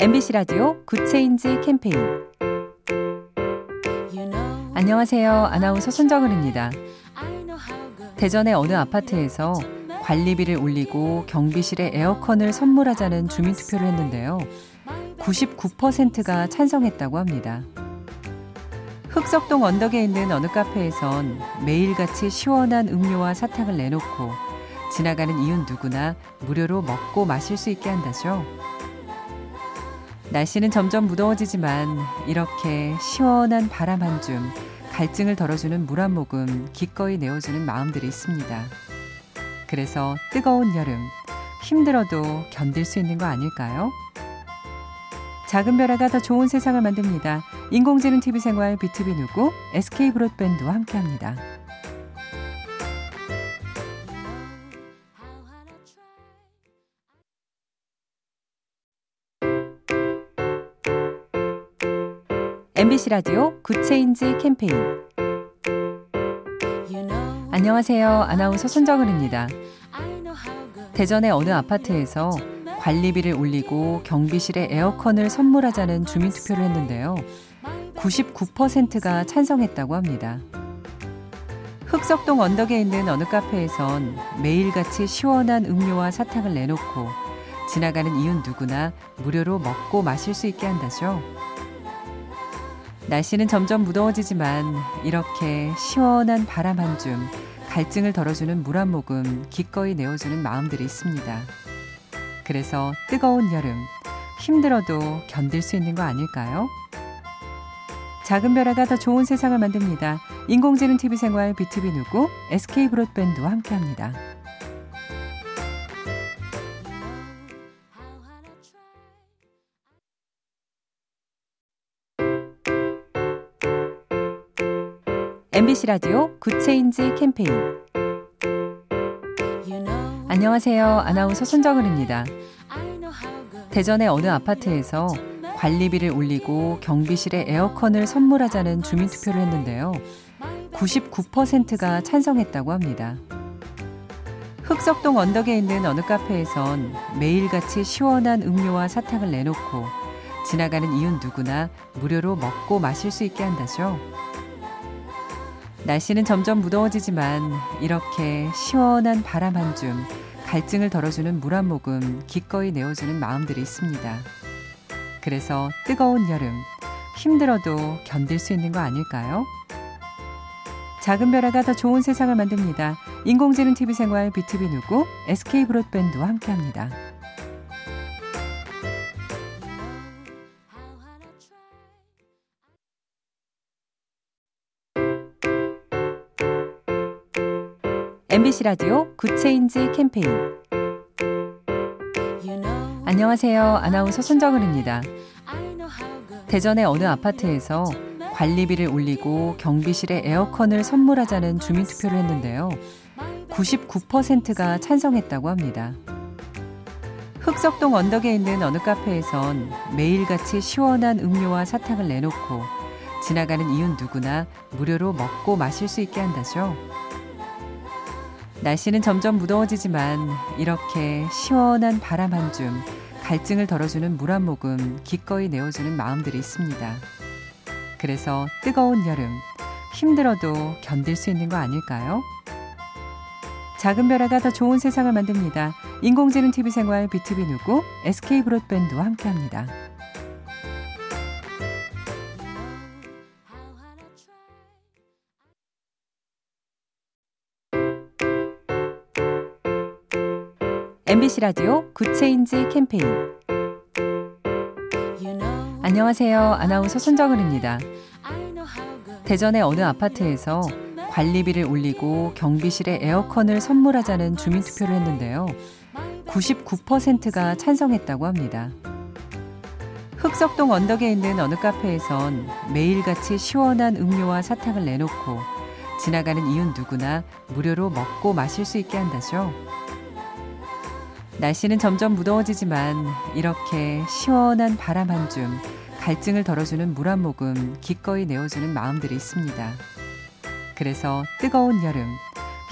MBC 라디오 Good Change 캠페인 안녕하세요. 아나운서 손정은입니다. 대전의 어느 아파트에서 관리비를 올리고 경비실에 에어컨을 선물하자는 주민투표를 했는데요. 99%가 찬성했다고 합니다. 흑석동 언덕에 있는 어느 카페에선 매일같이 시원한 음료와 사탕을 내놓고 지나가는 이웃 누구나 무료로 먹고 마실 수 있게 한다죠. 날씨는 점점 무더워지지만 이렇게 시원한 바람 한 줌, 갈증을 덜어주는 물 한 모금 기꺼이 내어주는 마음들이 있습니다. 그래서 뜨거운 여름, 힘들어도 견딜 수 있는 거 아닐까요? 작은 변화가 더 좋은 세상을 만듭니다. 인공지능 TV 생활 BTV 누구 SK 브로드밴드와 함께합니다. MBC 라디오 Good Change 캠페인 안녕하세요. 아나운서 손정은입니다. 대전의 어느 아파트에서 관리비를 올리고 경비실에 에어컨을 선물하자는 주민 투표를 했는데요. 99%가 찬성했다고 합니다. 흑석동 언덕에 있는 어느 카페에선 매일같이 시원한 음료와 사탕을 내놓고 지나가는 이웃 누구나 무료로 먹고 마실 수 있게 한다죠. 날씨는 점점 무더워지지만 이렇게 시원한 바람 한 줌, 갈증을 덜어주는 물 한 모금 기꺼이 내어주는 마음들이 있습니다. 그래서 뜨거운 여름, 힘들어도 견딜 수 있는 거 아닐까요? 작은 변화가 더 좋은 세상을 만듭니다. 인공지능 TV 생활 BTV 누구 SK 브로드밴드와 함께합니다. MBC 라디오 Good Change 캠페인 안녕하세요. 아나운서 손정은입니다. 대전의 어느 아파트에서 관리비를 올리고 경비실에 에어컨을 선물하자는 주민투표를 했는데요. 99%가 찬성했다고 합니다. 흑석동 언덕에 있는 어느 카페에선 매일같이 시원한 음료와 사탕을 내놓고 지나가는 이웃 누구나 무료로 먹고 마실 수 있게 한다죠. 날씨는 점점 무더워지지만 이렇게 시원한 바람 한 줌, 갈증을 덜어주는 물 한 모금 기꺼이 내어주는 마음들이 있습니다. 그래서 뜨거운 여름, 힘들어도 견딜 수 있는 거 아닐까요? 작은 변화가 더 좋은 세상을 만듭니다. 인공지능 TV 생활 BTV 누구 SK 브로드밴드와 함께합니다. MBC 라디오 Good Change 캠페인 안녕하세요. 아나운서 손정은입니다. 대전의 어느 아파트에서 관리비를 올리고 경비실에 에어컨을 선물하자는 주민투표를 했는데요. 99%가 찬성했다고 합니다. 흑석동 언덕에 있는 어느 카페에선 매일같이 시원한 음료와 사탕을 내놓고 지나가는 이웃 누구나 무료로 먹고 마실 수 있게 한다죠. 날씨는 점점 무더워지지만 이렇게 시원한 바람 한 줌, 갈증을 덜어주는 물 한 모금 기꺼이 내어주는 마음들이 있습니다. 그래서 뜨거운 여름, 힘들어도 견딜 수 있는 거 아닐까요? 작은 변화가 더 좋은 세상을 만듭니다. 인공지능 TV 생활 BTV 누구 SK 브로드밴드와 함께합니다. MBC 라디오 Good Change 캠페인 안녕하세요. 아나운서 손정은입니다. 대전의 어느 아파트에서 관리비를 올리고 경비실에 에어컨을 선물하자는 주민투표를 했는데요. 99%가 찬성했다고 합니다. 흑석동 언덕에 있는 어느 카페에선 매일같이 시원한 음료와 사탕을 내놓고 지나가는 이웃 누구나 무료로 먹고 마실 수 있게 한다죠. 날씨는 점점 무더워지지만 이렇게 시원한 바람 한 줌, 갈증을 덜어주는 물 한 모금 기꺼이 내어주는 마음들이 있습니다. 그래서 뜨거운 여름,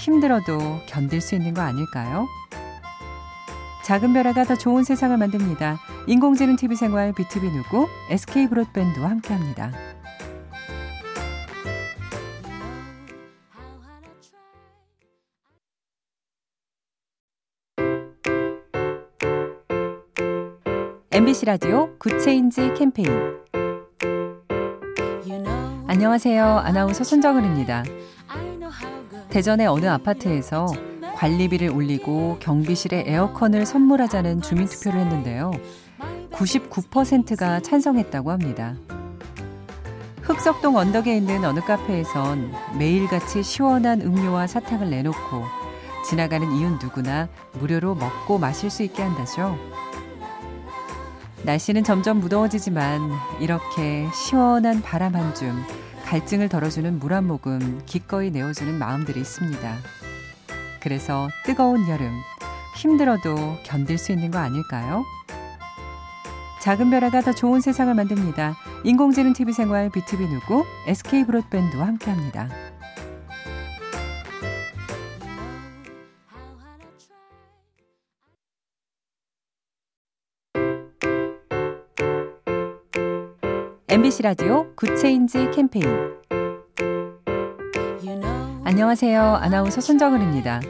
힘들어도 견딜 수 있는 거 아닐까요? 작은 변화가 더 좋은 세상을 만듭니다. 인공지능 TV 생활 BTV 누구 SK 브로드밴드와 함께합니다. MBC 라디오 Good Change 캠페인 안녕하세요. 아나운서 손정은입니다. 대전의 어느 아파트에서 관리비를 올리고 경비실에 에어컨을 선물하자는 주민투표를 했는데요. 99%가 찬성했다고 합니다. 흑석동 언덕에 있는 어느 카페에선 매일같이 시원한 음료와 사탕을 내놓고 지나가는 이웃 누구나 무료로 먹고 마실 수 있게 한다죠. 날씨는 점점 무더워지지만 이렇게 시원한 바람 한 줌, 갈증을 덜어주는 물 한 모금 기꺼이 내어주는 마음들이 있습니다. 그래서 뜨거운 여름, 힘들어도 견딜 수 있는 거 아닐까요? 작은 변화가 더 좋은 세상을 만듭니다. 인공지능 TV 생활 BTV 누구 SK 브로드밴드와 함께합니다. MBC 라디오 Good Change 캠페인 안녕하세요. 아나운서 손정은입니다.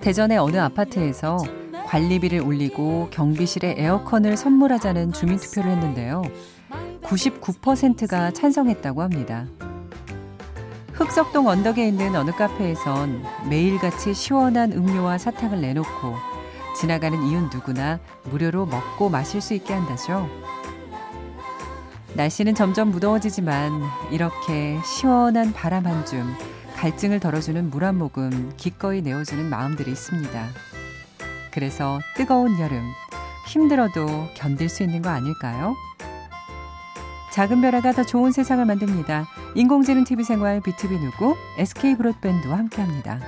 대전의 어느 아파트에서 관리비를 올리고 경비실에 에어컨을 선물하자는 주민투표를 했는데요. 99%가 찬성했다고 합니다. 흑석동 언덕에 있는 어느 카페에선 매일같이 시원한 음료와 사탕을 내놓고 지나가는 이웃 누구나 무료로 먹고 마실 수 있게 한다죠. 날씨는 점점 무더워지지만 이렇게 시원한 바람 한 줌, 갈증을 덜어주는 물 한 모금 기꺼이 내어주는 마음들이 있습니다. 그래서 뜨거운 여름, 힘들어도 견딜 수 있는 거 아닐까요? 작은 변화가 더 좋은 세상을 만듭니다. 인공지능 TV 생활 BTV 누구 SK 브로드밴드와 함께합니다.